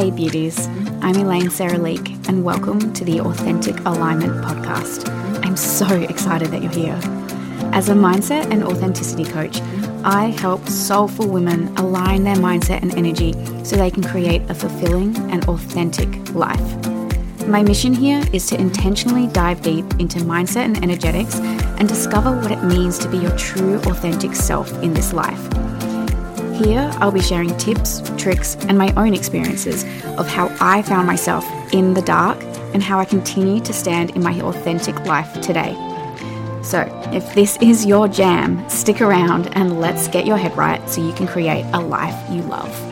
Hey beauties, I'm Elaine Sarah Leake, and welcome to the Authentic Alignment Podcast. I'm so excited that you're here. As a mindset and authenticity coach, I help soulful women align their mindset and energy so they can create a fulfilling and authentic life. My mission here is to intentionally dive deep into mindset and energetics and discover what it means to be your true, authentic self in this life. Here, I'll be sharing tips, tricks, and my own experiences of how I found myself in the dark and how I continue to stand in my authentic life today. So, if this is your jam, stick around and let's get your head right so you can create a life you love.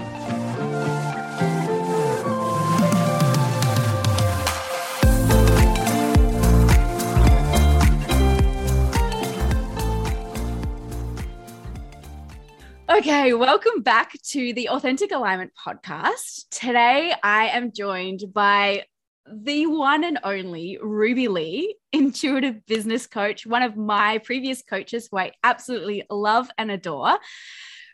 Okay, welcome back to the Authentic Alignment podcast. Today I am joined by the one and only Ruby Lee, intuitive business coach, one of my previous coaches who I absolutely love and adore.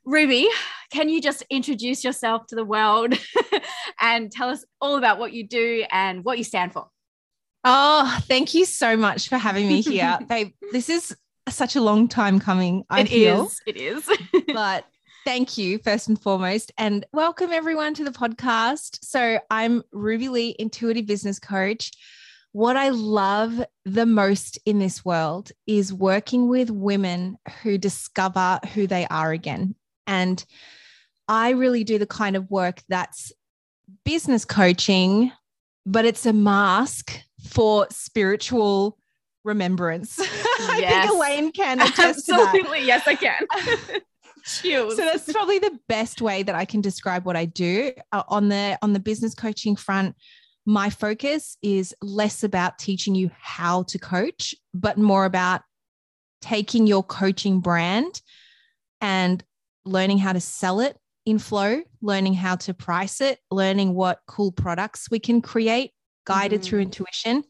Ruby, can you just introduce yourself to the world and tell us all about what you do and what you stand for? Oh, thank you so much for having me here. Babe, this is such a long time coming. I it feel. is. It is. but thank you first and foremost and welcome everyone to the podcast so i'm ruby lee intuitive business coach what i love the most in this world is working with women who discover who they are again and i really do the kind of work that's business coaching but it's a mask for spiritual remembrance. Yes. I think Elaine can attest Absolutely. Yes, I can. Chills. So that's probably the best way that I can describe what I do uh, on the on the business coaching front. My focus is less about teaching you how to coach, but more about taking your coaching brand and learning how to sell it in flow, learning how to price it, learning what cool products we can create guided mm. through intuition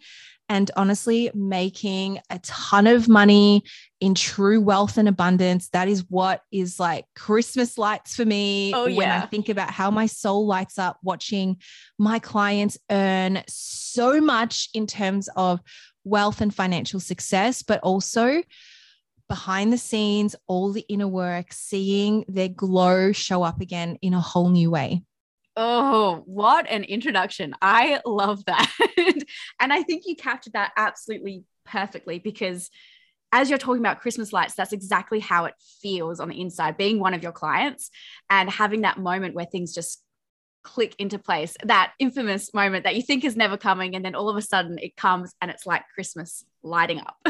and honestly making a ton of money in true wealth and abundance. That is what is like Christmas lights for me oh, when I think about how my soul lights up watching my clients earn so much in terms of wealth and financial success, but also behind the scenes, all the inner work, seeing their glow show up again in a whole new way. Oh, what an introduction. I love that. and I think you captured that absolutely perfectly because as you're talking about Christmas lights, that's exactly how it feels on the inside, being one of your clients and having that moment where things just click into place, that infamous moment that you think is never coming. And then all of a sudden it comes and it's like Christmas lighting up.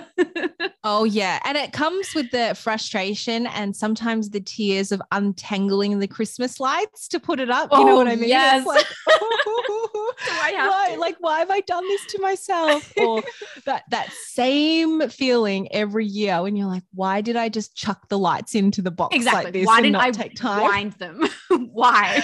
oh, yeah. And it comes with the frustration and sometimes the tears of untangling the Christmas lights to put it up. You oh, know what oh, I mean? Yes. Like, why, like, why have I done this to myself? Or that that same feeling every year when you're like, why did I just chuck the lights into the box exactly. like this? Why didn't I take time? wind them? why?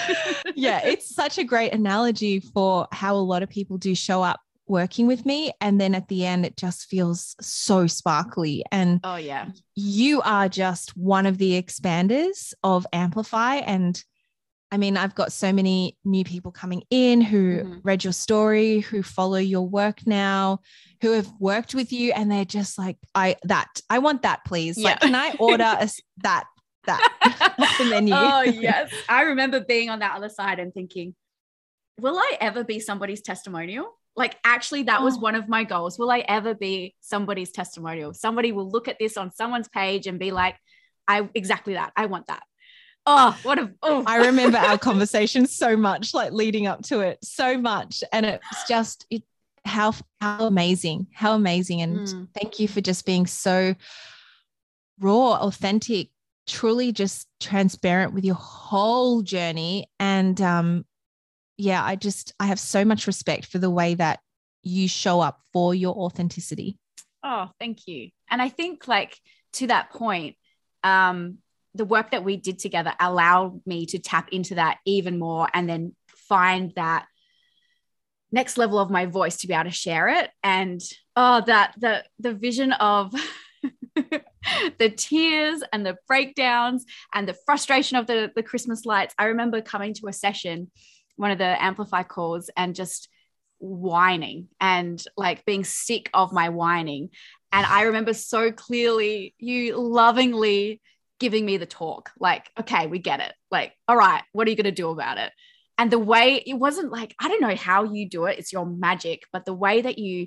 yeah, it's such a great analogy for how a lot of people do show up working with me and then at the end it just feels so sparkly. And oh yeah. you are just one of the expanders of amplify. And i mean i've got so many new people coming in who mm-hmm. read your story who follow your work now who have worked with you and they're just like i that i want that please. Yeah. like can i order a, that that the menu? Oh yes. I remember being on that other side and thinking will i ever be somebody's testimonial like actually that was oh. one of my goals. Will i ever be somebody's testimonial? Somebody will look at this on someone's page and be like i exactly that. I want that. Oh what a oh. I remember our conversation so much like leading up to it so much. And it's just it how how amazing how amazing. And mm. thank you for just being so raw authentic truly just transparent with your whole journey. And um yeah, I just I have so much respect for the way that you show up for your authenticity. Oh, thank you. And I think like to that point, um, the work that we did together allowed me to tap into that even more and then find that next level of my voice to be able to share it. And oh, that the the vision of the tears and the breakdowns and the frustration of the, the Christmas lights. I remember coming to a session one of the amplify calls and just whining and like being sick of my whining. And i remember so clearly you lovingly giving me the talk like okay we get it. Like all right what are you going to do about it? And the way it wasn't like i don't know how you do it it's your magic but the way that you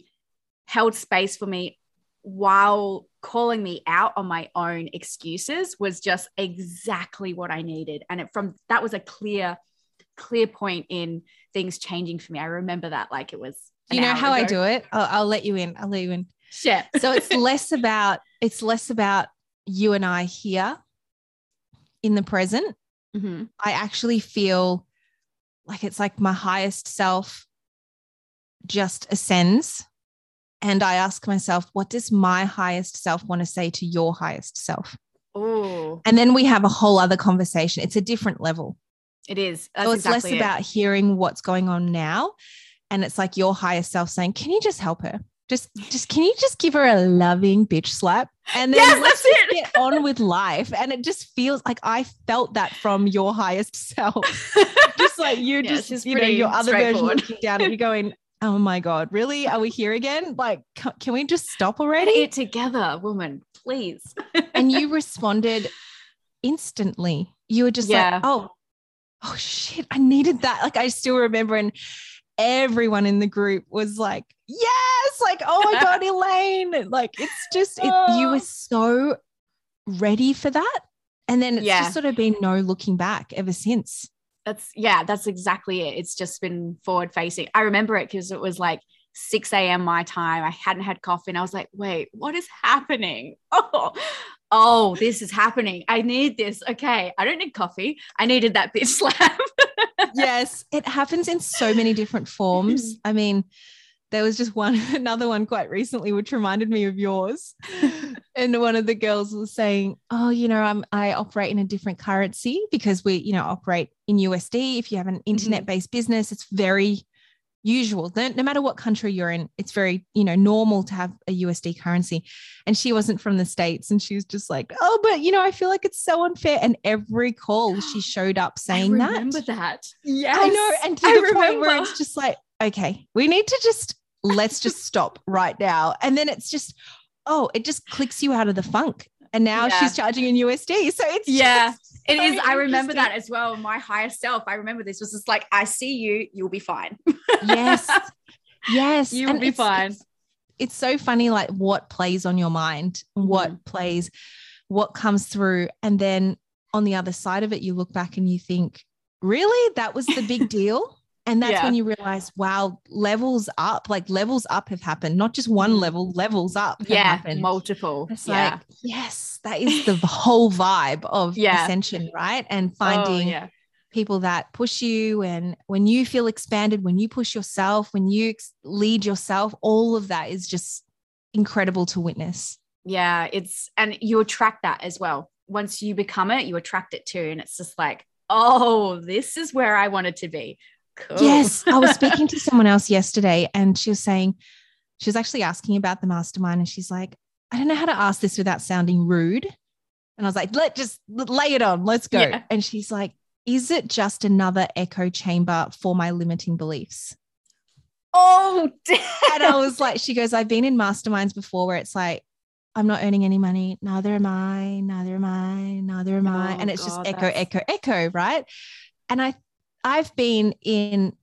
held space for me while calling me out on my own excuses was just exactly what I needed. And it, from that was a clear, clear point in things changing for me. I remember that like it was. You know how ago. I do it? I'll, I'll, let you in. I'll let you in. So it's less about it's less about you and I here in the present. Mm-hmm. I actually feel like it's like my highest self just ascends and I ask myself, what does my highest self want to say to your highest self? Oh. And then we have a whole other conversation. It's a different level. It is. That's so it's exactly less it. about hearing what's going on now. And it's like your highest self saying, Can you just help her? Just, just can you just give her a loving bitch slap? And then yes, let's just get on with life. And it just feels like I felt that from your highest self. just like you yeah, just, you know, your other version looking down at you going, oh my god really are we here again like can we just stop already it together woman please and you responded instantly you were just yeah. like oh oh shit i needed that like i still remember and everyone in the group was like yes like oh my god elaine like it's just it, you were oh. so ready for that and then it's yeah. just sort of been no looking back ever since that's yeah, that's exactly it. It's just been forward facing. I remember it because it was like 6 a.m. my time. I hadn't had coffee and I was like, wait, what is happening? Oh, oh, this is happening. I need this. Okay. I don't need coffee. I needed that bitch slap. yes. It happens in so many different forms. I mean, there was just one another one quite recently which reminded me of yours and one of the girls was saying oh you know I'm, i operate in a different currency because we you know operate in usd if you have an mm-hmm. internet based business it's very usual no, no matter what country you're in it's very you know normal to have a usd currency and she wasn't from the states and she was just like oh but you know i feel like it's so unfair and every call she showed up saying I remember that that yeah i know and to I the remember. point where it's just like okay we need to just let's just stop right now. And then it's just, oh, it just clicks you out of the funk. And now yeah. she's charging in USD. So it's yeah. It is. I remember that as well. My higher self. I remember this was just like, I see you, you'll be fine. yes. Yes. You'll and be it's, fine. It's, it's, so funny, like what plays on your mind, what mm. plays, what comes through. And then on the other side of it, you look back and you think, really? That was the big deal? And that's yeah. when you realize, wow, levels up, like levels up have happened, not just one mm. level, levels up. yeah, happened. multiple. It's yeah. like, yes, that is the whole vibe of yeah. ascension, right? And oh, finding oh, yeah. people that push you. And when you feel expanded, when you push yourself, when you lead yourself, all of that is just incredible to witness. Yeah, it's, and you attract that as well. Once you become it, you attract it too. And it's just like, oh, this is where I wanted to be Cool. Yes. I was speaking to someone else yesterday and she was saying, she was actually asking about the mastermind and she's like, I don't know how to ask this without sounding rude. And I was like, let just lay it on, let's go. Yeah. And she's like, is it just another echo chamber for my limiting beliefs? Oh, damn. and I was like, she goes, I've been in masterminds before where it's like, I'm not earning any money. Neither am I. Neither am I. Neither am I. Oh, and it's God, just echo, that's... echo, echo, right? And I I've been in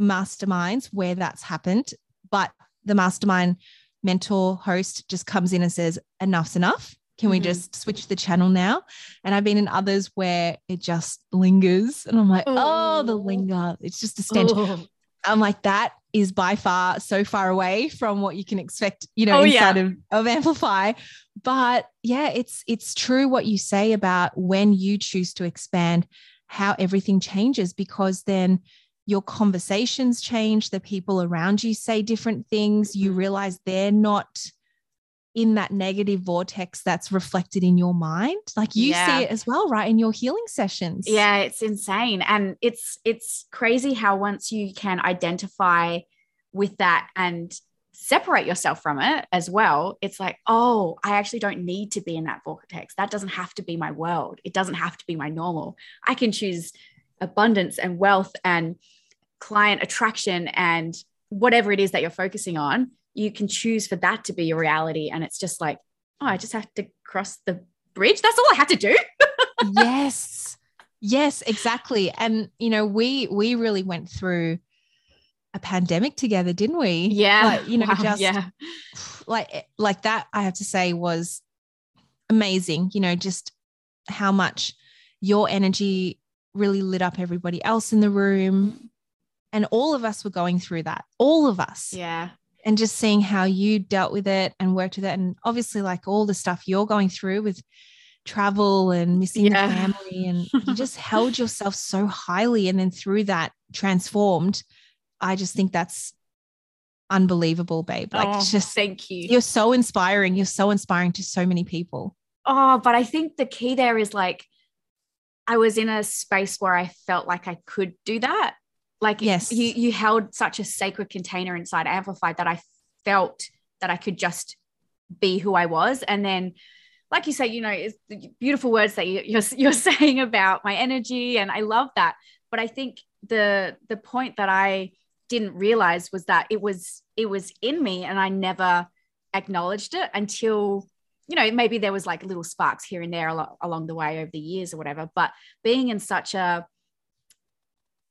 masterminds where that's happened, but the mastermind mentor host just comes in and says, enough's enough. Can we mm-hmm. just switch the channel now? And I've been in others where it just lingers. And I'm like, oh, the linger. It's just a stench. I'm like, that is by far so far away from what you can expect, you know, oh, inside yeah. of, of Amplify. But yeah, it's it's true what you say about when you choose to expand how everything changes because then your conversations change, the people around you say different things, you mm-hmm. realize they're not in that negative vortex that's reflected in your mind like you yeah. see it as well right in your healing sessions yeah it's insane and it's it's crazy how once you can identify with that and separate yourself from it as well, it's like, oh, I actually don't need to be in that vortex. That doesn't have to be my world. It doesn't have to be my normal. I can choose abundance and wealth and client attraction and whatever it is that you're focusing on, you can choose for that to be your reality. And it's just like, oh, I just have to cross the bridge. That's all I had to do. yes. Yes, exactly. And you know, we we really went through a pandemic together, didn't we? Yeah. Like, you know, wow, just yeah. like like that I have to say was amazing, you know, just how much your energy really lit up everybody else in the room. Mm-hmm. And all of us were going through that. All of us. Yeah. And just seeing how you dealt with it and worked with it. And obviously, like all the stuff you're going through with travel and missing yeah. the family. And you just held yourself so highly. And then through that, transformed. I just think that's unbelievable, babe. Like, oh, just thank you. You're so inspiring. You're so inspiring to so many people. Oh, but I think the key there is like, I was in a space where I felt like I could do that. Like yes, you you held such a sacred container inside Amplified that I felt that I could just be who I was. And then, like you say, you know, it's the beautiful words that you, you're you're saying about my energy, and I love that. But I think the the point that I didn't realize was that it was it was in me, and I never acknowledged it until you know, maybe there was like little sparks here and there al- along the way over the years or whatever, but being in such a,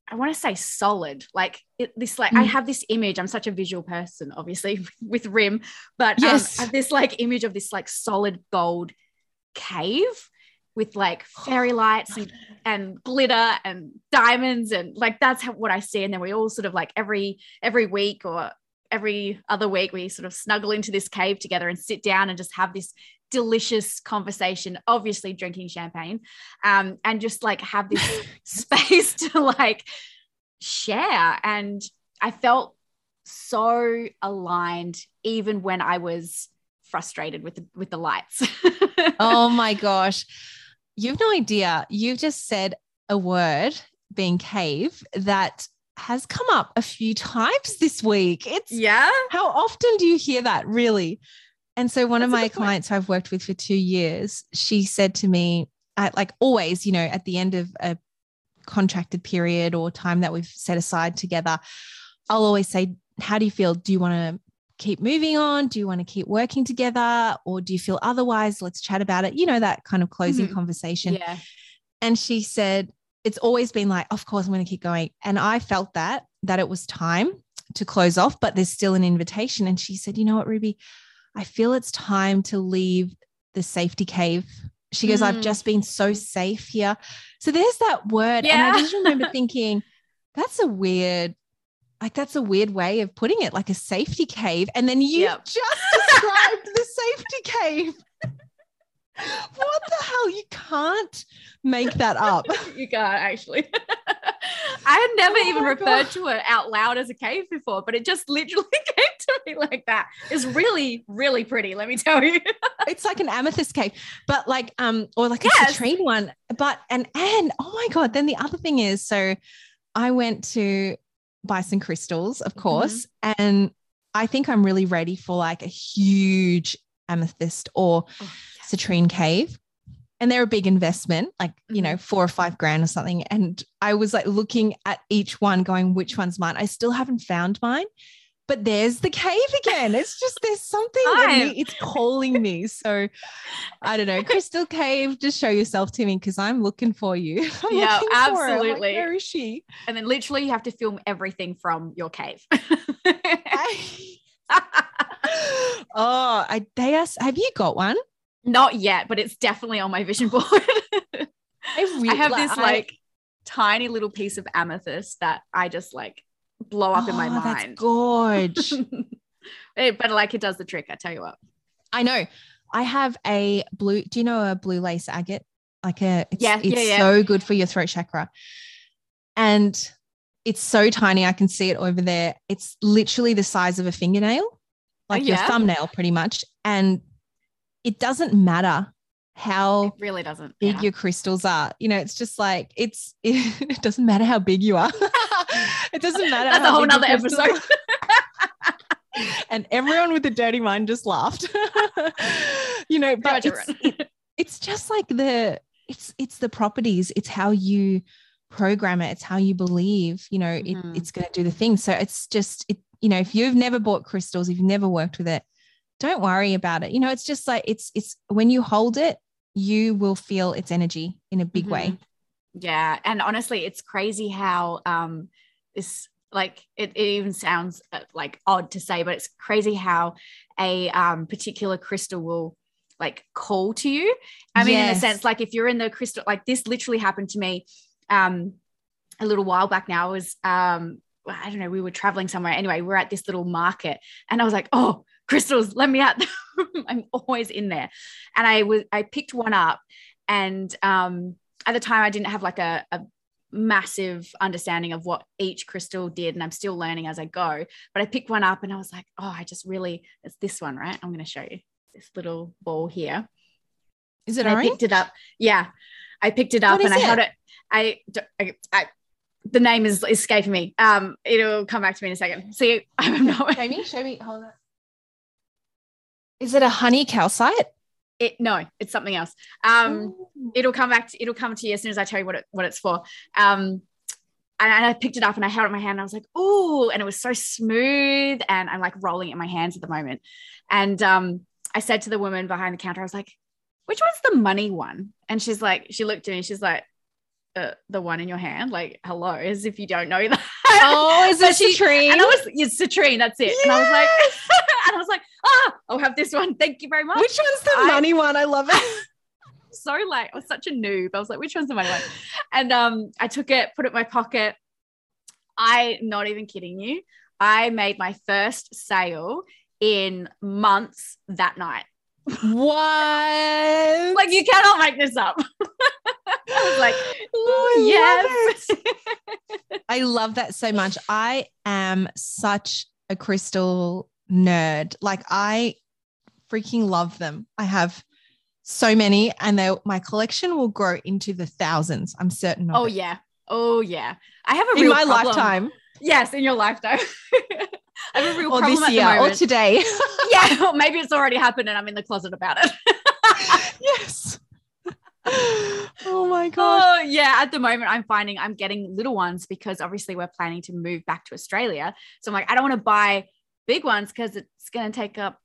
I want to say solid, like it, this, like mm. I have this image. I'm such a visual person, obviously with Rim, but um, yes. Um, I have this like image of this like solid gold cave with like fairy lights and, and glitter and diamonds and like that's how, what I see. And then we all sort of like every every week or every other week we sort of snuggle into this cave together and sit down and just have this delicious conversation obviously drinking champagne um, and just like have this space to like share. And i felt so aligned even when i was frustrated with the, with the lights. Oh my gosh you've no idea you've just said a word being cave that has come up a few times this week. It's yeah. How often do you hear that really? And so one That's of my clients who I've worked with for two years, she said to me, at, like always, you know, at the end of a contracted period or time that we've set aside together, I'll always say, How do you feel? Do you want to keep moving on? Do you want to keep working together? Or do you feel otherwise? Let's chat about it. You know, that kind of closing mm-hmm. conversation. Yeah. And she said, it's always been like, of course, I'm going to keep going. And I felt that, that it was time to close off, but there's still an invitation. And she said, you know what, Ruby, I feel it's time to leave the safety cave. She goes, mm. I've just been so safe here. So there's that word. Yeah. And I just remember thinking, that's a weird, like, that's a weird way of putting it, like a safety cave. And then you yep. just described the safety cave what the hell? You can't make that up. you can't actually. I had never oh even referred God. to it out loud as a cave before, but it just literally came to me like that. It's really, really pretty, let me tell you. it's like an amethyst cave, but like um, or like yes. a citrine one. But and and oh my God, then the other thing is so I went to buy some crystals, of course, mm-hmm. and I think I'm really ready for like a huge amethyst or oh citrine cave. And they're a big investment like you know mm-hmm. four or five grand or something. And i was like looking at each one going which one's mine? I still haven't found mine but there's the cave again. It's just there's something me, it's calling me. So i don't know. Crystal cave just show yourself to me because i'm looking for you. I'm yeah absolutely like, where is she? And then literally you have to film everything from your cave. Oh i they asked have you got one? Not yet, but it's definitely on my vision board. I, really, I have this I, like tiny little piece of amethyst that I just like blow up oh, in my oh, mind. That's gorge. it, but like it does the trick, I tell you what. I know. I have a blue, do you know a blue lace agate? Like a it's, yeah, it's yeah, yeah. so good for your throat chakra. And it's so tiny. I can see it over there. It's literally the size of a fingernail, like oh, yeah? your thumbnail, pretty much. And it doesn't matter how it really doesn't big yeah. your crystals are. You know, it's just like it's it, it doesn't matter how big you are. it doesn't matter. That's a whole nother episode. and everyone with a dirty mind just laughed. you know, but it's, it, it's just like the it's it's the properties, it's how you program it. It's how you believe, you know, Mhm. it, it's going to do the thing. So it's just, it, you know, if you've never bought crystals, if you've never worked with it, don't worry about it. You know, it's just like, it's, it's when you hold it, you will feel its energy in a big way. Yeah. And honestly, it's crazy how um this like it, it even sounds uh, like odd to say, but it's crazy how a um particular crystal will like call to you. I mean, in a sense, like if you're in the crystal, like this literally happened to me um a little while back now. I was um I don't know, we were traveling somewhere. Anyway, we're at this little market and I was like, oh, crystals, let me out. I'm always in there. And I was I picked one up and um at the time I didn't have like a, a massive understanding of what each crystal did and I'm still learning as I go but I picked one up and I was like oh I just really it's this one right I'm going to show you this little ball here Is it and I picked it up yeah I picked it up and I is held it? I, I, I the name is escaping me um it'll come back to me in a second see I'm not Show me, show me. Hold on. Is it a honey calcite? it no it's something else um it'll come back to, it'll come to you as soon as I tell you what it what it's for. Um and I picked it up and I held it in my hand and I was like, ooh, and it was so smooth. And I'm like rolling it in my hands at the moment. And um, I said to the woman behind the counter, I was like, which one's the money one? And she's like, she looked at me, she's like, uh, the one in your hand, like, hello, as if you don't know that. Oh, is it citrine? And I was, it's citrine, that's it. And I was like, and I was like, ah, I'll have this one. Thank you very much. Which one's the I- money one? I love it. so like I was such a noob. I was like, which one's the money one? And um, I took it, put it in my pocket. I not even kidding you. I made my first sale in months that night. what? Like you cannot make this up. I was like, Oh, yes. love I love that so much. I am such a crystal nerd. Like I freaking love them. I have so many, and they my collection will grow into the thousands. I'm certain. Of oh it. yeah. Oh yeah. I have a in real my problem. lifetime, Yes, in your lifetime. I have a real or problem this at the year, or today. yeah, or maybe it's already happened and I'm in the closet about it. yes. oh my god. Oh, yeah. At the moment, I'm finding I'm getting little ones because obviously we're planning to move back to Australia. So I'm like, I don't want to buy big ones because it's going to take up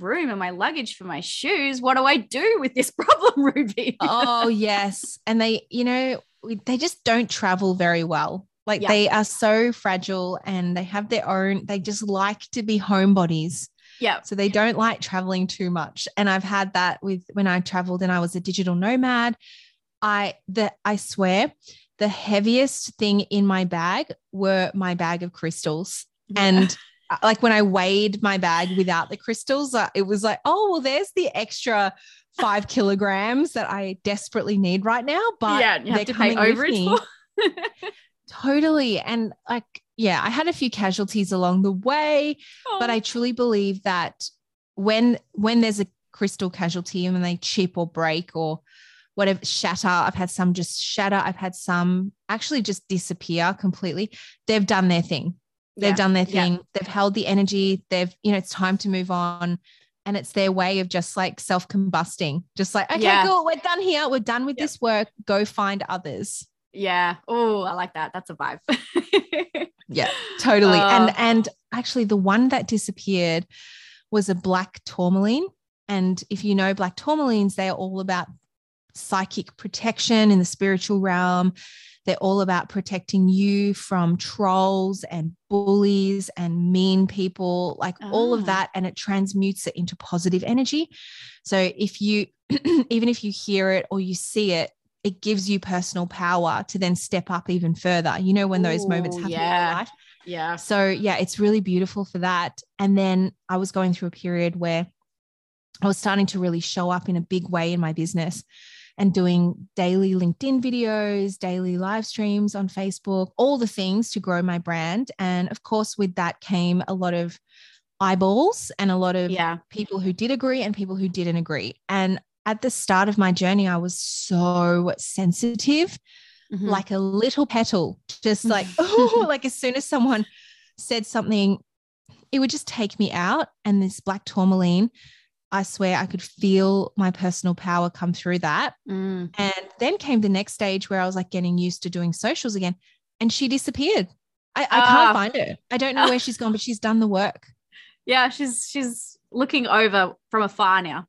room in my luggage for my shoes. What do I do with this problem, Ruby? oh yes and they you know they just don't travel very well like Yeah. they are so fragile and they have their own they just like to be homebodies yeah. so they don't like traveling too much and i've had that with when i traveled and i was a digital nomad i the i swear the heaviest thing in my bag were my bag of crystals and uh, like when I weighed my bag without the crystals, uh, it was like, oh, well, there's the extra five kilograms that I desperately need right now. But yeah, you have to pay overage. Totally. And like, yeah, I had a few casualties along the way, but I truly believe that when when there's a crystal casualty and when they chip or break or whatever shatter, I've had some just shatter. I've had some actually just disappear completely. They've done their thing. They've Yeah, done their yeah. thing. They've held the energy. They've, you know, it's time to move on. And it's their way of just like self combusting, just like, okay, Yeah. cool, we're done here. We're done with this work. Go find others. Yeah. Oh, I like that. That's a vibe. Yeah, totally. Uh, and and actually the one that disappeared was a black tourmaline. And if you know black tourmalines, they are all about psychic protection in the spiritual realm. They're all about protecting you from trolls and bullies and mean people, like all Ah. of that. And it transmutes it into positive energy. So if you, even if you hear it or you see it, it gives you personal power to then step up even further. You know, when those moments Ooh, happen in your life. yeah. So yeah, it's really beautiful for that. And then I was going through a period where I was starting to really show up in a big way in my business and doing daily LinkedIn videos, daily live streams on Facebook, all the things to grow my brand. And of course, with that came a lot of eyeballs and a lot of Yeah. people who did agree and people who didn't agree. And at the start of my journey, I was so sensitive Mhm. like a little petal, just like, oh, like as soon as someone said something, it would just take me out. And this black tourmaline, I swear I could feel my personal power come through that. Mm. And then came the next stage where I was like getting used to doing socials again. And she disappeared. I, I Ah. can't find her. I don't know where she's gone, but she's done the work. Yeah, she's she's looking over from afar now.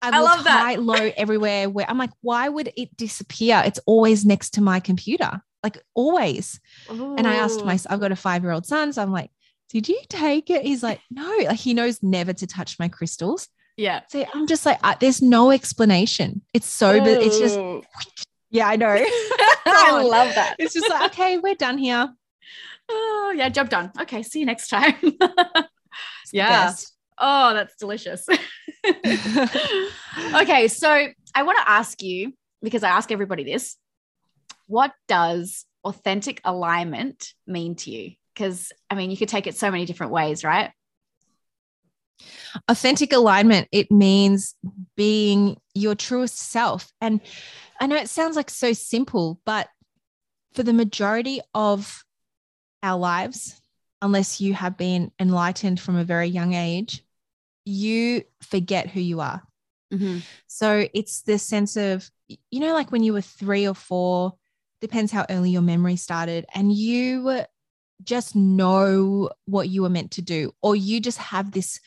I, I love that. high, low, everywhere. Where I'm like, why would it disappear? It's always next to my computer, like always. And I asked myself, I've got a five year old son, so I'm like, did you take it? He's like, no. Like he knows never to touch my crystals. yeah. So I'm just like, I, there's no explanation. It's so, but it's just, yeah, I know. I love that. it's just like, okay, we're done here. Oh, yeah, job done. Okay, see you next time. Yeah. best. oh, that's delicious. okay, so I want to ask you because I ask everybody this what does authentic alignment mean to you? Because I mean, you could take it so many different ways, right? authentic alignment it means being your truest self. And i know it sounds like so simple but for the majority of our lives unless you have been enlightened from a very young age you forget who you are. Mm-hmm. So it's this sense of, you know, like when you were three or four, depends how early your memory started, and you just know what you were meant to do, or you just have this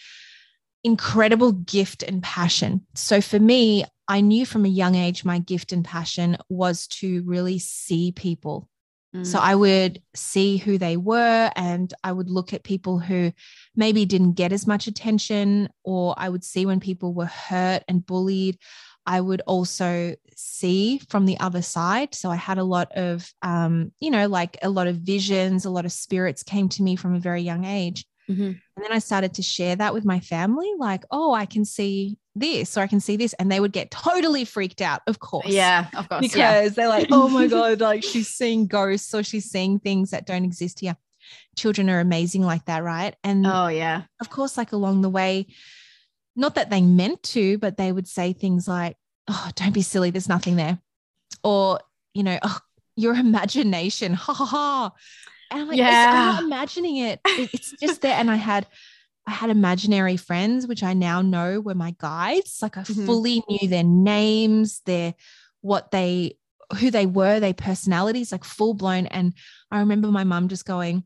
incredible gift and passion. So for me, I knew from a young age my gift and passion was to really see people. Mm. So I would see who they were and I would look at people who maybe didn't get as much attention, or I would see when people were hurt and bullied. I would also see from the other side. So I had a lot of, um, you know, like a lot of visions, a lot of spirits came to me from a very young age. Mhm. And then I started to share that with my family, like, oh, I can see this or I can see this. And they would get totally freaked out, of course Yeah, of course. because yeah. they're like, oh my God, like she's seeing ghosts or she's seeing things that don't exist here. Children are amazing like that, right? And Oh, yeah. of course, like along the way, not that they meant to, but they would say things like, oh, don't be silly, there's nothing there. Or, you know, oh, your imagination, ha ha ha. And I'm like, "It's- I'm not imagining it. It- It's just there. And I had, I had imaginary friends, which I now know were my guides. Like I Mhm. fully knew their names, their what they, who they were, their personalities, like full blown. And I remember my mum just going,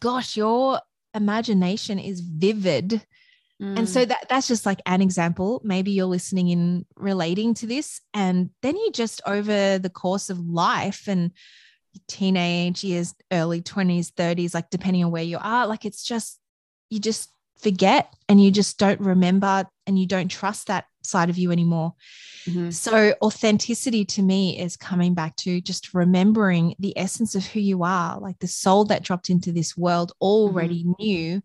"Gosh, your imagination is vivid." And Mm. so that that's just like an example. Maybe you're listening in relating to this. And then you just over the course of life and teenage years, early 20s, 30s, like depending on where you are, like it's just you just forget and you just don't remember and you don't trust that side of you anymore. Mhm. So authenticity to me is coming back to just remembering the essence of who you are, like the soul that dropped into this world already knew.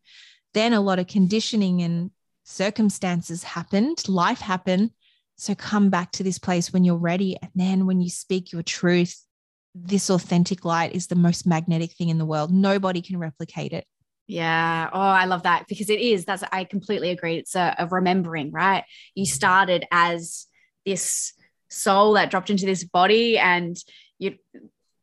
Then a lot of conditioning and circumstances happened, life happened. So come back to this place when you're ready. And then when you speak your truth, this authentic light is the most magnetic thing in the world. Nobody can replicate it. Yeah. Oh, I love that because it is. That's I completely agree. It's a, a remembering, right? You started as this soul that dropped into this body, and you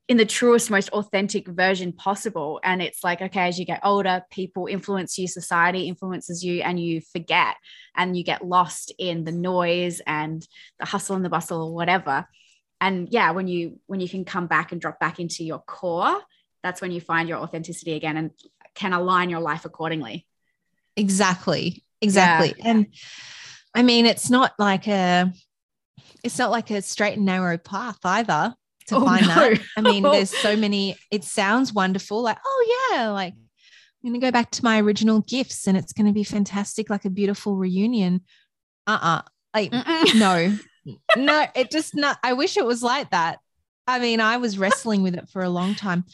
in the truest, most authentic version possible. And it's like, okay, as you get older, people influence you, society influences you, and you forget, and you get lost in the noise and the hustle and the bustle or whatever. And yeah, when you when you can come back and drop back into your core, that's when you find your authenticity again and can align your life accordingly. Exactly. Exactly. And I mean, it's not like a it's not like a straight and narrow path either to Oh, find no. that. I mean, there's so many, it sounds wonderful, like, oh yeah, like I'm gonna go back to my original gifts and it's gonna be fantastic, like a beautiful reunion. Uh-uh. Like, Mm-mm. no, no, it just not. I wish it was like that. I mean, I was wrestling with it for a long time.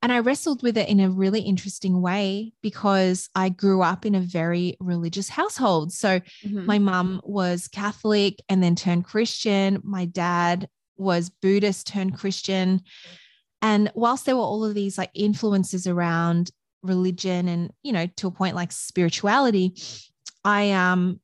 And I wrestled with it in a really interesting way because I grew up in a very religious household. So Mhm. my mum was Catholic and then turned Christian. My dad was Buddhist turned Christian. And whilst there were all of these like influences around religion and, you know, to a point like spirituality, I um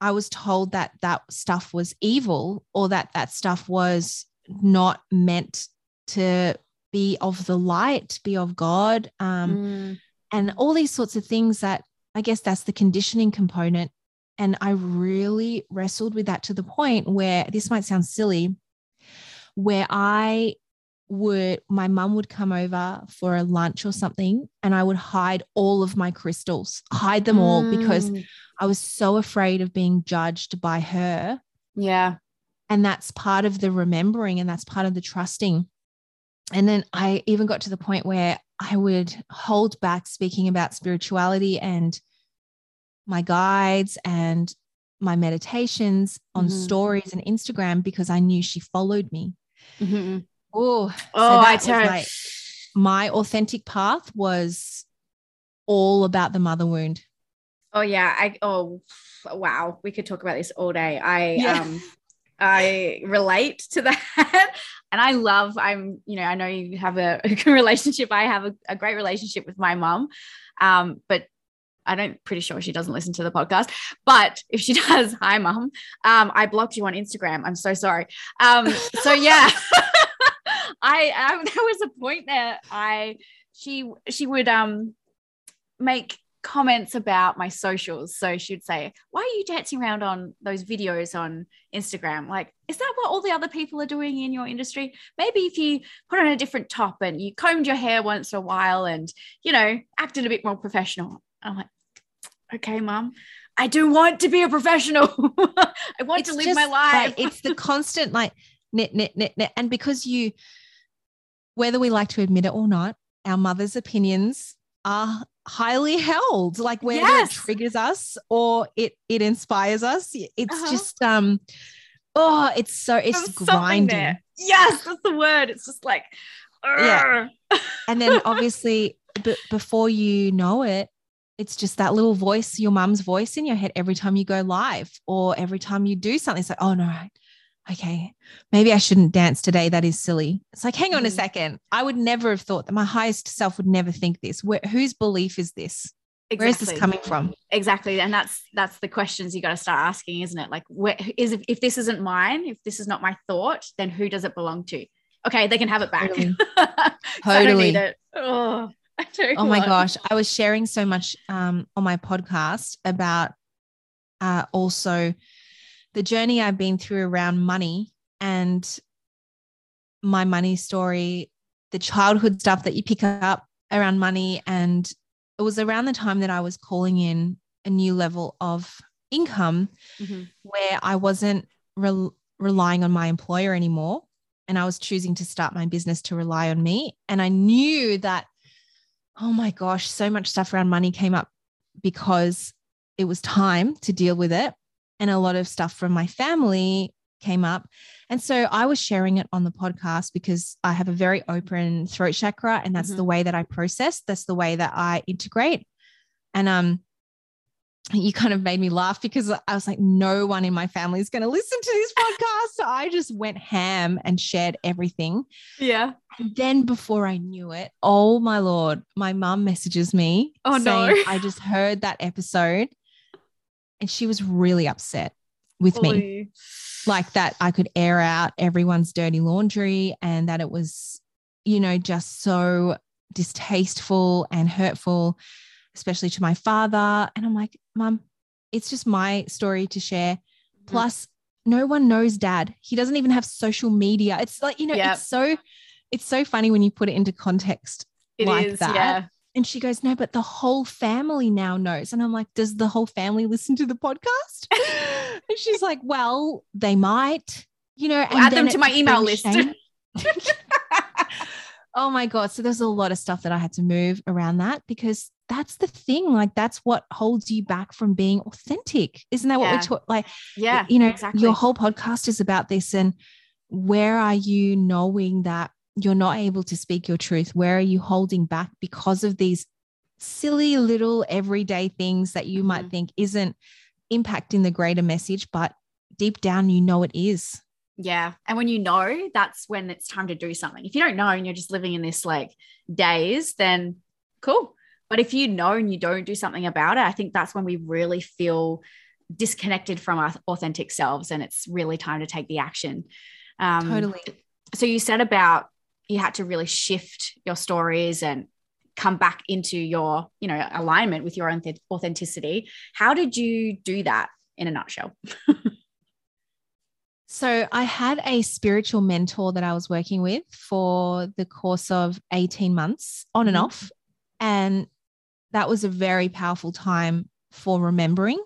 I was told that that stuff was evil or that that stuff was not meant to be of the light, be of God, um, Mm. and all these sorts of things that I guess that's the conditioning component. And I really wrestled with that to the point where this might sound silly, where I would my mum would come over for a lunch or something and I would hide all of my crystals, hide them all because Mm. I was so afraid of being judged by her. Yeah. And that's part of the remembering and that's part of the trusting. And then I even got to the point where I would hold back speaking about spirituality and my guides and my meditations on Mhm. stories and Instagram because I knew she followed me. Mhm. Oh, Oh, I tell you. like my authentic path was all about the mother wound. Oh yeah, I oh wow, we could talk about this all day. I Yeah. um I relate to that. And I love, I'm, you know, I know you have a, a good relationship. I have a, a great relationship with my mom. Um, but I don't pretty sure she doesn't listen to the podcast. But if she does, hi mum. Um, I blocked you on Instagram. I'm so sorry. Um, so yeah. I, I there was a point there. I she she would um make comments about my socials. So she'd say, Why are you dancing around on those videos on Instagram? Like, is that what all the other people are doing in your industry? Maybe if you put on a different top and you combed your hair once in a while and, you know, acted a bit more professional. I'm like, Okay, mom. I do want to be a professional. I want to live my life. it's the constant like knit, knit, knit, knit. And because you, whether we like to admit it or not, our mother's opinions are highly held. Like whether Yes. it triggers us or it it inspires us. It's Uh-huh. just um oh, it's so it's There's grinding. Yes, that's the word. It's just like, Yeah. And then obviously b- before you know it, it's just that little voice, your mum's voice in your head every time you go live or every time you do something. It's like, oh no, right. okay, maybe I shouldn't dance today. That is silly. It's like, hang on a Mhm. second. I would never have thought that my highest self would never think this. Where, whose belief is this? Where is this coming from? exactly and that's that's the questions you got to start asking isn't it like where is if this isn't mine if this is not my thought then who does it belong to okay they can have it back Totally. 'Cause I don't Totally. need it oh, Oh my want- gosh. I was sharing so much um, on my podcast about uh, also the journey I've been through around money and my money story, the childhood stuff that you pick up around money. And it was around the time that I was calling in a new level of income Mhm. where I wasn't rel- relying on my employer anymore. And I was choosing to start my business to rely on me. And I knew that, oh my gosh, so much stuff around money came up because it was time to deal with it. And a lot of stuff from my family came up. And so I was sharing it on the podcast because I have a very open throat chakra and that's Mhm. the way that I process, that's the way that I integrate. And um you kind of made me laugh because I was like, no one in my family is going to listen to this podcast. So I just went ham and shared everything. yeah And then before I knew it, oh my lord, my mum messages me. Oh, no. saying, I just heard that episode, and she was really upset with me, like that I could air out everyone's dirty laundry, and that it was, you know, just so distasteful and hurtful, especially to my father. And I'm like, Mom, it's just my story to share. Mm-hmm. Plus, no one knows dad. He doesn't even have social media. It's like, you know, Yep. it's so it's so funny when you put it into context It like is, that. yeah And she goes, No, but the whole family now knows. And I'm like, Does the whole family listen to the podcast? and she's like, Well, they might, you know, add them to my email list. oh my God. So there's a lot of stuff that I had to move around that because that's the thing. Like, that's what holds you back from being authentic. Isn't that what Yeah. we talk like? yeah you know exactly your whole podcast is about this and where are you knowing that you're not able to speak your truth where are you holding back because of these silly little everyday things that you might Mhm. think isn't impacting the greater message but deep down you know it is Yeah. And when you know, that's when it's time to do something. If you don't know and you're just living in this like daze, then cool. But if you know and you don't do something about it, I think that's when we really feel disconnected from our authentic selves and it's really time to take the action. Um, totally So you said about you had to really shift your stories and come back into your, you know, alignment with your own authenticity. How did you do that? in a nutshell. so I had a spiritual mentor that I was working with for the course of 18 months on and mm-hmm. off. And that was a very powerful time for remembering.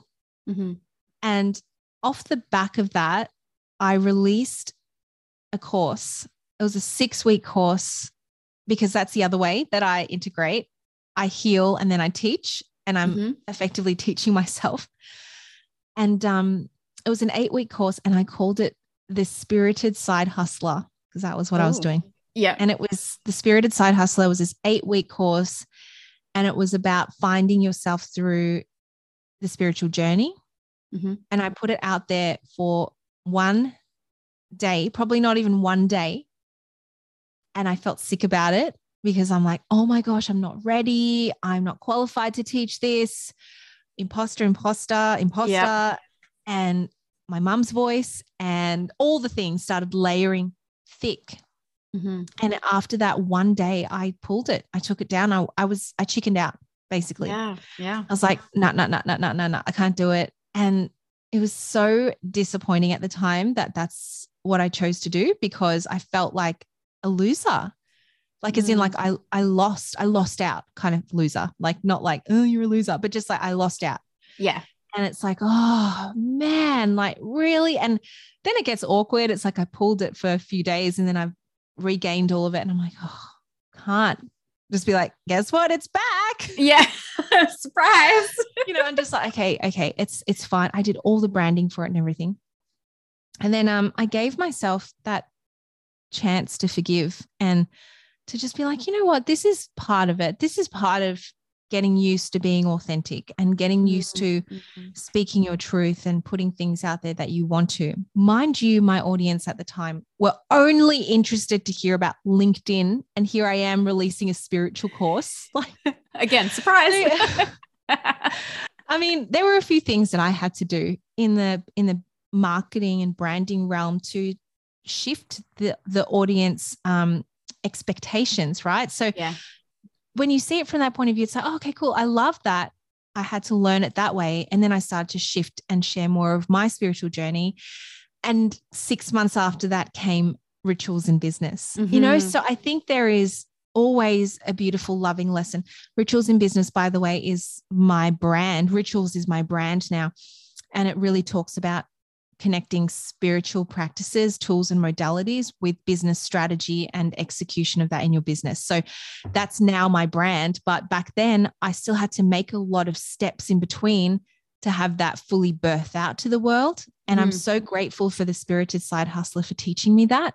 Mm-hmm. And off the back of that, I released a course. It was a six week course because that's the other way that I integrate. I heal and then I teach, and I'm mm-hmm. effectively teaching myself. And um, it was an eight week course, and I called it the Spirited Side Hustler because that was what oh. I was oh. doing. Yeah. And it was the Spirited Side Hustler was this eight week course, and it was about finding yourself through the spiritual journey. Mm-hmm. And I put it out there for one day, probably not even one day. And I felt sick about it because I'm like, oh my gosh, I'm not ready. I'm not qualified to teach this. Imposter, imposter, imposter. Yep. And my mum's voice and all the things started layering thick. Mm-hmm. And after that one day, I pulled it. I took it down. I, I was, I chickened out basically. Yeah. Yeah. I was like, no, no, no, no, no, no, no, I can't do it. And it was so disappointing at the time that that's what I chose to do because I felt like a loser. Like as in like mm. I I lost, I lost out kind of loser. Like not like, oh, you're a loser, but just like I lost out. Yeah. And it's like, oh man, like really? And then it gets awkward. It's like I pulled it for a few days and then I've regained all of it. And I'm like, oh, can't just be like, guess what? It's back. Yeah. Surprise. you know, I'm just like, okay, okay, it's it's fine. I did all the branding for it and everything. And then um, I gave myself that chance to forgive and to just be like, you know what, this is part of it. This is part of getting used to being authentic and getting used to mm-hmm. speaking your truth and putting things out there that you want to. Mind you, my audience at the time were only interested to hear about LinkedIn. And here I am releasing a spiritual course. Like again, surprise. I mean, there were a few things that I had to do in the in the marketing and branding realm to shift the the audience um, expectations, right? So yeah. When you see it from that point of view, it's like, oh, okay, cool. I love that. I had to learn it that way. And then I started to shift and share more of my spiritual journey. And six months after that came Richuals in business, mm-hmm. you know? Mm-hmm. So I think there is always a beautiful, loving lesson. Richuals in business, by the way, is my brand. Richuals is my brand now. And it really talks about connecting spiritual practices, tools, and modalities with business strategy and execution of that in your business. So that's now my brand. But back then, I still had to make a lot of steps in between to have that fully birth out to the world. And mm. I'm so grateful for the Spirited Side Hustler for teaching me that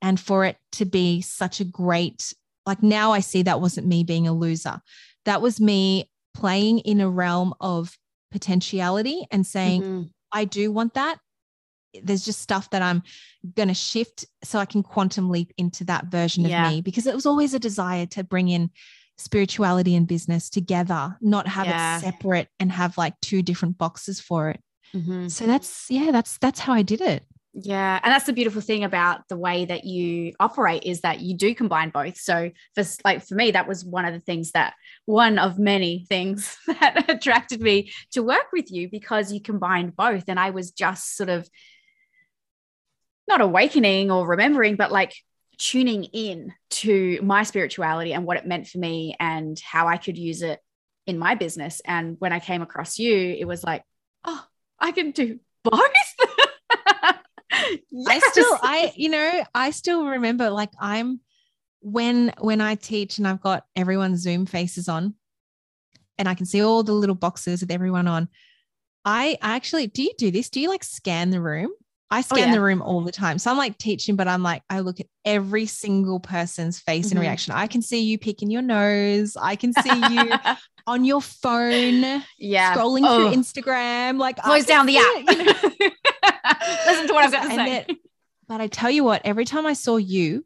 and for it to be such a great, like now I see that wasn't me being a loser. That was me playing in a realm of potentiality and saying, mm-hmm. I do want that. There's just stuff that I'm going to shift so I can quantum leap into that version yeah. of me because it was always a desire to bring in spirituality and business together, not have yeah. it separate and have like two different boxes for it. Mm-hmm. So that's, yeah, that's, that's how I did it. Yeah. And that's the beautiful thing about the way that you operate is that you do combine both. So for like for me, that was one of the things that one of many things that attracted me to work with you because you combined both. And I was just sort of not awakening or remembering, but like tuning in to my spirituality and what it meant for me and how I could use it in my business. And when I came across you, it was like, oh, I can do both. Yes. I still, I, you know, I still remember like I'm when when I teach and I've got everyone's Zoom faces on and I can see all the little boxes with everyone on. I actually do you do this? Do you like scan the room? I oh, scan oh, yeah. the room all the time. So I'm like teaching, but I'm like, I look at every single person's face mm-hmm. and reaction. I can see you picking your nose. I can see you on your phone, yeah, scrolling oh. through Instagram. Like close down the app. You know? Listen to what I've got to say. It, but I tell you what, every time I saw you,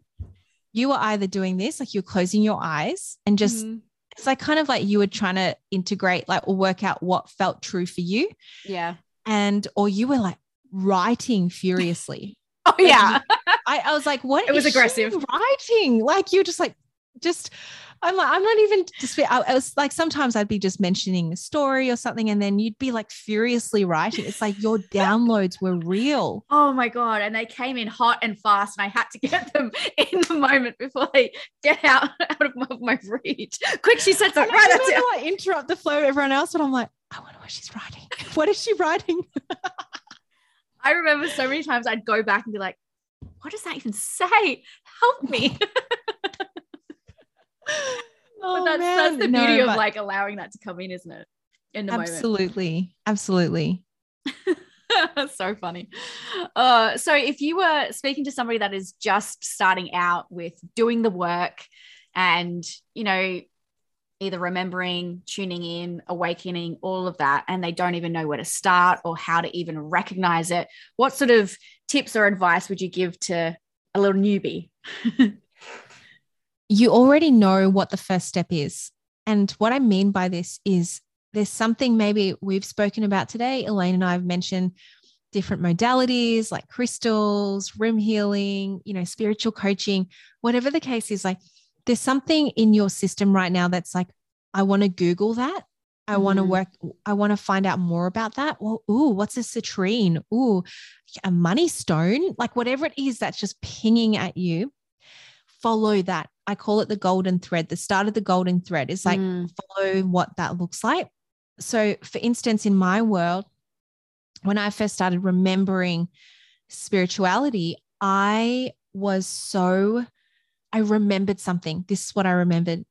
you were either doing this, like you're closing your eyes and just mm-hmm. it's like kind of like you were trying to integrate, like or work out what felt true for you. Yeah. And or you were like writing furiously. oh yeah. I, I was like, what? It was aggressive. Writing. Like you're just like just I'm like, I'm not even just, I, I was like, sometimes I'd be just mentioning a story or something, and then you'd be like furiously writing. It's like your downloads were real. Oh my God. And they came in hot and fast, and I had to get them in the moment before they get out, out of my, my reach. Quick, she said something. Right. I interrupt the flow of everyone else, but I'm like, I wonder what she's writing. what is she writing? I remember so many times I'd go back and be like, what does that even say? Help me. oh, but that's, man. that's the beauty no, of but... like allowing that to come in, isn't it? In the absolutely, moment. absolutely. so funny. Uh, so if you were speaking to somebody that is just starting out with doing the work and, you know, either remembering, tuning in, awakening, all of that, and they don't even know where to start or how to even recognize it, what sort of tips or advice would you give to a little newbie? you already know what the first step is. And what I mean by this is there's something maybe we've spoken about today. Elaine and I have mentioned different modalities like crystals, room healing, you know, spiritual coaching, whatever the case is, like there's something in your system right now that's like, I want to Google that. I mm-hmm. want to work, I want to find out more about that. Well, ooh, what's a citrine? Ooh, a money stone, like whatever it is that's just pinging at you follow that. I call it the golden thread. The start of the golden thread is like mm. follow what that looks like. So, for instance, in my world, when I first started remembering spirituality, I was so, I remembered something. This is what I remembered.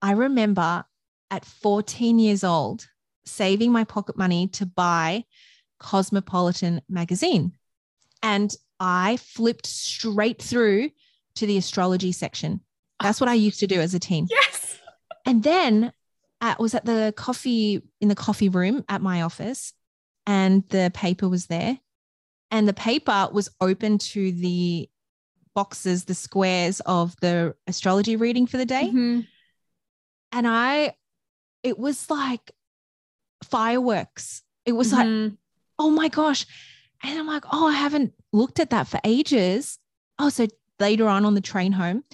I remember at 14 years old saving my pocket money to buy Cosmopolitan magazine. And I flipped straight through to the astrology section. That's what I used to do as a teen. Yes. And then uh, I was at the coffee in the coffee room at my office, and the paper was there. And the paper was open to the boxes, the squares of the astrology reading for the day. Mm-hmm. And I, it was like fireworks. It was mm-hmm. like, oh my gosh. And I'm like, oh, I haven't looked at that for ages. Oh, so later on on the train home,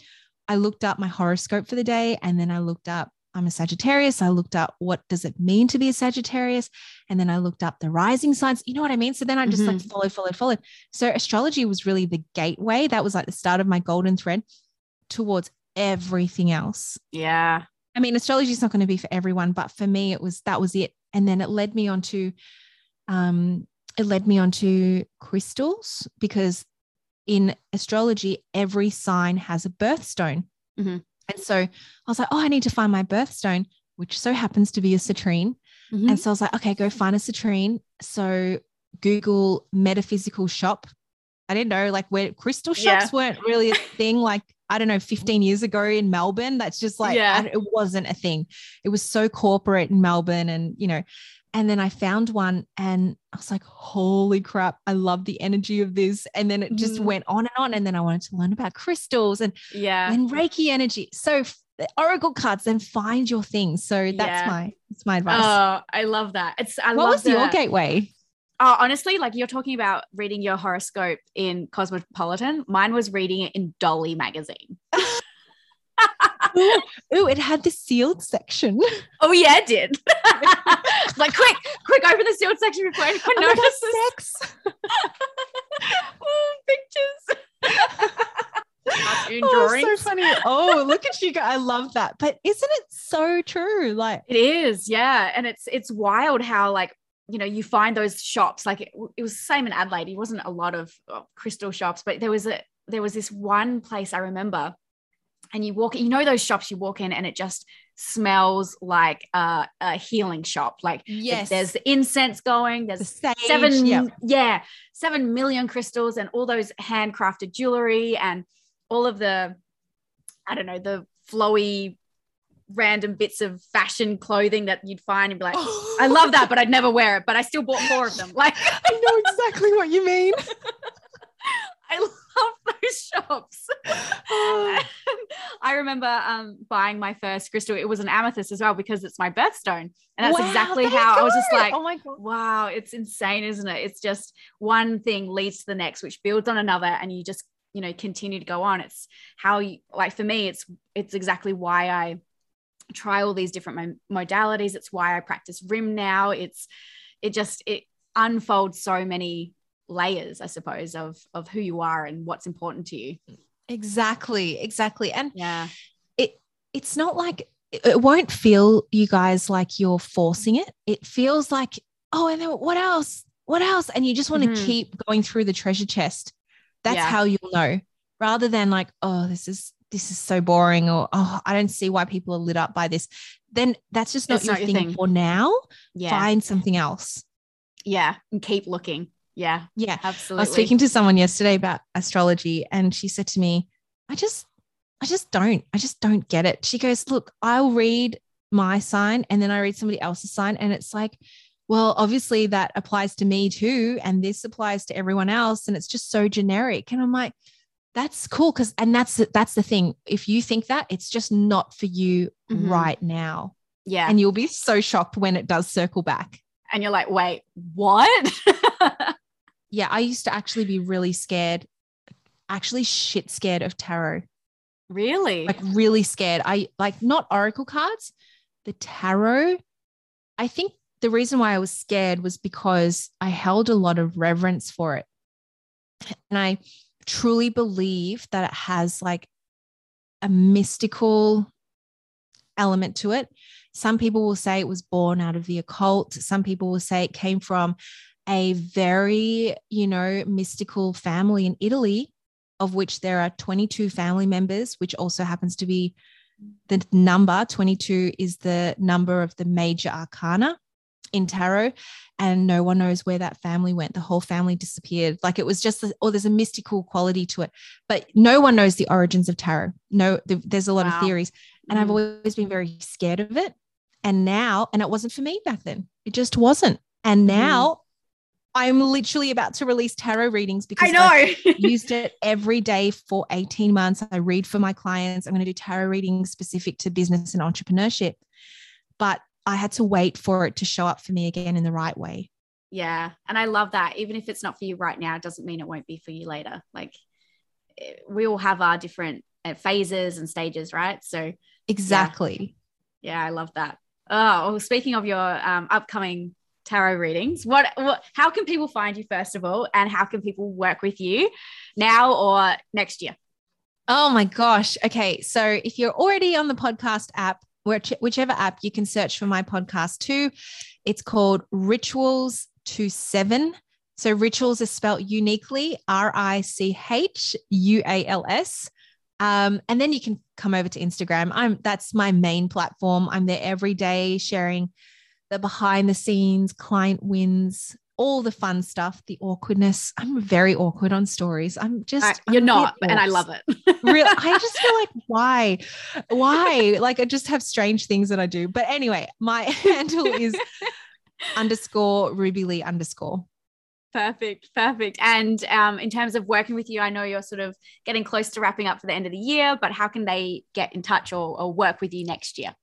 I looked up my horoscope for the day and then I looked up I'm a Sagittarius. I looked up what does it mean to be a Sagittarius, and then I looked up the rising signs. You know what I mean? So then I just mm-hmm. like followed, followed, followed. So astrology was really the gateway. That was like the start of my golden thread towards everything else. Yeah. I mean, astrology is not going to be for everyone, but for me, it was that was it. And then it led me on to, um, it led me on to crystals because in astrology, every sign has a birthstone. Mm-hmm. And so I was like, oh, I need to find my birthstone, which so happens to be a citrine. Mm-hmm. And so I was like, okay, go find a citrine. So Google metaphysical shop. I didn't know like where crystal shops yeah. weren't really a thing. Like, I don't know, 15 years ago in Melbourne, that's just like, yeah. it wasn't a thing. It was so corporate in Melbourne. And, you know, and then I found one and I was like, holy crap, I love the energy of this. And then it just mm. went on and on. And then I wanted to learn about crystals and, yeah, and Reiki energy. So oracle cards, then find your things. So that's yeah. my that's my advice. Oh, I love that. It's I what love was the, your gateway? Oh, honestly, like you're talking about reading your horoscope in Cosmopolitan. Mine was reading it in Dolly magazine. ooh, ooh, it had the sealed section. Oh yeah, it did. like quick, quick, open the sealed section before anyone oh notices. Sex. oh, pictures. oh, so funny. Oh, look at you go. I love that. But isn't it so true? Like it is, yeah. And it's it's wild how like you know you find those shops like it, it was the same in Adelaide. It wasn't a lot of oh, crystal shops, but there was a there was this one place I remember and you walk you know those shops you walk in and it just smells like a, a healing shop. Like yes. there's the incense going there's the sage, seven yep. yeah seven million crystals and all those handcrafted jewelry and all of the i don't know the flowy random bits of fashion clothing that you'd find and be like i love that but i'd never wear it but i still bought four of them. Like i know exactly what you mean. I those shops. I remember um, buying my first crystal. It was an amethyst as well because it's my birthstone. And that's wow, exactly how I was just like, oh my God. wow, it's insane, isn't it? It's just one thing leads to the next, which builds on another. And you just, you know continue to go on it's how you like for me it's it's exactly why i try all these different modalities it's why i practice rim now it's it just it unfolds so many layers i suppose of of who you are and what's important to you. Exactly exactly. And yeah. it it's not like it won't feel you guys like you're forcing it. It feels like oh and then what else? What else? And you just want to mm-hmm. keep going through the treasure chest. That's yeah. how you'll know rather than like oh this is this is so boring or oh i don't see why people are lit up by this. Then that's just not, your, not your, thing, thing. for now. Yeah. Find something else. Yeah and keep looking yeah yeah absolutely i was speaking to someone yesterday about astrology and she said to me i just i just don't i just don't get it she goes look i'll read my sign and then i read somebody else's sign and it's like well, obviously that applies to me too. And this applies to everyone else. And it's just so generic. And I'm like, that's cool. Cause, and that's, that's the thing. If you think that it's just not for you mm-hmm. right now. Yeah. And you'll be so shocked when it does circle back. And you're like, wait, what? yeah. I used to actually be really scared, actually shit scared of tarot. Really? Like really scared. I like not oracle cards, the tarot. I think the reason why I was scared was because I held a lot of reverence for it. And I truly believe that it has like a mystical element to it. Some people will say it was born out of the occult. Some people will say it came from a very, you know, mystical family in Italy, of which there are 22 family members, which also happens to be the number. 22 is the number of the major arcana in tarot and no one knows where that family went. The whole family disappeared. Like it was just or oh, there's a mystical quality to it. But no one knows the origins of tarot. No there's a lot wow. of theories. And mm. i've always been very scared of it. And now and it wasn't for me back then. It just wasn't. And now mm. I'm literally about to release tarot readings because I know I've used it every day for 18 months. I read for my clients. I'm going to do tarot readings specific to business and entrepreneurship. But I had to wait for it to show up for me again in the right way. Yeah. And I love that. Even if it's not for you right now, it doesn't mean it won't be for you later. Like eh, we all have our different eh, phases and stages, right? So, exactly. Yeah, yeah I love that. Oh, well, speaking of your um, upcoming tarot readings, what, what, how can people find you, first of all? And how can people work with you now or next year? Oh my gosh. Okay. So if you're already on the podcast app, which, whichever app you can search for my podcast too. It's called Richuals to Seven. So Richuals is spelled uniquely R I C H U A L S. Um, and then you can come over to Instagram. I'm that's my main platform. I'm there every day sharing the behind the scenes client wins, all the fun stuff, the awkwardness. I'm very awkward on stories. I'm just uh, you're I'm not, and I love it. Real, I just feel like why, why? Like I just have strange things that I do. But anyway, my handle is underscore Ruby Lee underscore. Perfect, perfect. And um, in terms of working with you, I know you're sort of getting close to wrapping up for the end of the year, but how can they get in touch or, or work with you next year?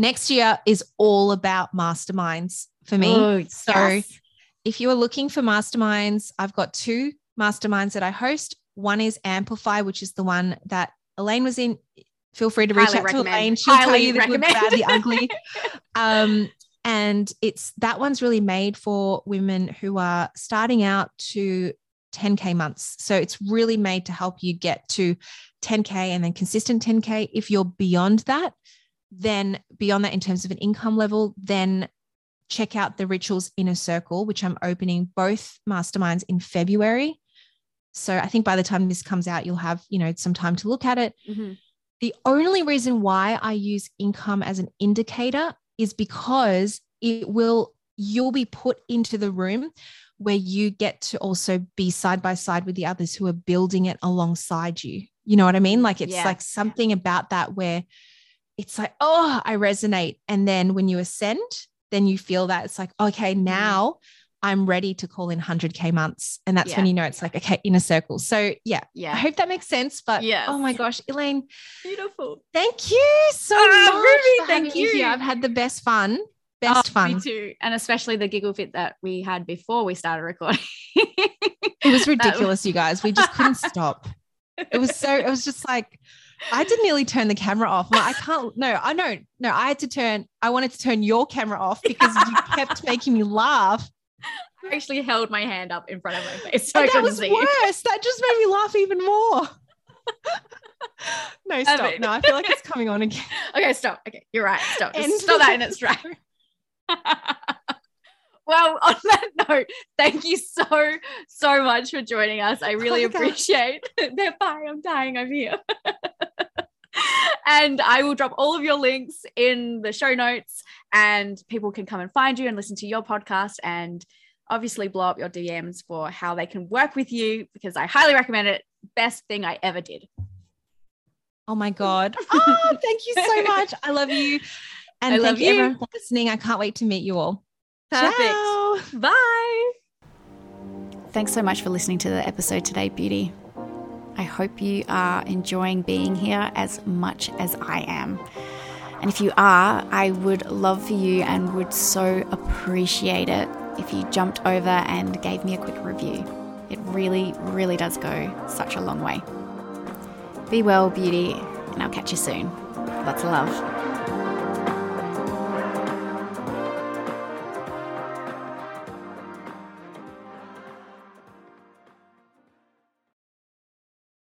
Next year is all about masterminds for me. Oh, so yes if you are looking for masterminds, I've got two masterminds that I host. One is Amplify, which is the one that Elaine was in. Feel free to reach Highly out recommend. to Elaine. She'll Highly tell you the recommend. good, bad, the ugly. Um, and it's that one's really made for women who are starting out to 10K months. So it's really made to help you get to 10K and then consistent 10K. If you're beyond that, then beyond that in terms of an income level, then check out the Richuals Inner Circle, which I'm opening both masterminds in February. So I think by the time this comes out, you'll have, you know, some time to look at it. Mm-hmm. The only reason why I use income as an indicator is because it will, you'll be put into the room where you get to also be side by side with the others who are building it alongside you. You know what I mean? Like it's yeah. like something about that where it's like, oh, I resonate. And then when you ascend, then you feel that it's like, okay, mm. now I'm ready to call in 100K months. And that's yeah. when you know it's like, okay, in a circle. So, yeah. Yeah. I hope that makes sense. But yeah. oh my gosh, Elaine. Beautiful. Thank you so oh, much. Ruby, thank you. Here. I've had the best fun. Best oh, fun. Me too. And especially the giggle fit that we had before we started recording. it was ridiculous, you guys. We just couldn't stop. it was so, it was just like, I had to nearly turn the camera off. Like, I can't, no, I know, no, I had to turn, I wanted to turn your camera off because you kept making me laugh. I actually held my hand up in front of my face. So and that was worse. That just made me laugh even more. no, stop. No, I feel like it's coming on again. okay, stop. Okay, you're right. Stop. Just stop that in its track. well, on that note, thank you so, so much for joining us. I oh really oh appreciate it. Bye. I'm dying. I'm here. and I will drop all of your links in the show notes, and people can come and find you and listen to your podcast and obviously blow up your DMs for how they can work with you because I highly recommend it. Best thing I ever did. Oh my God. Oh, thank you so much. I love you. And I thank you everyone for listening. I can't wait to meet you all. Perfect. Ciao. Bye. Thanks so much for listening to the episode today, Beauty. I hope you are enjoying being here as much as I am. And if you are, I would love for you and would so appreciate it if you jumped over and gave me a quick review. It really, really does go such a long way. Be well, beauty, and I'll catch you soon. Lots of love.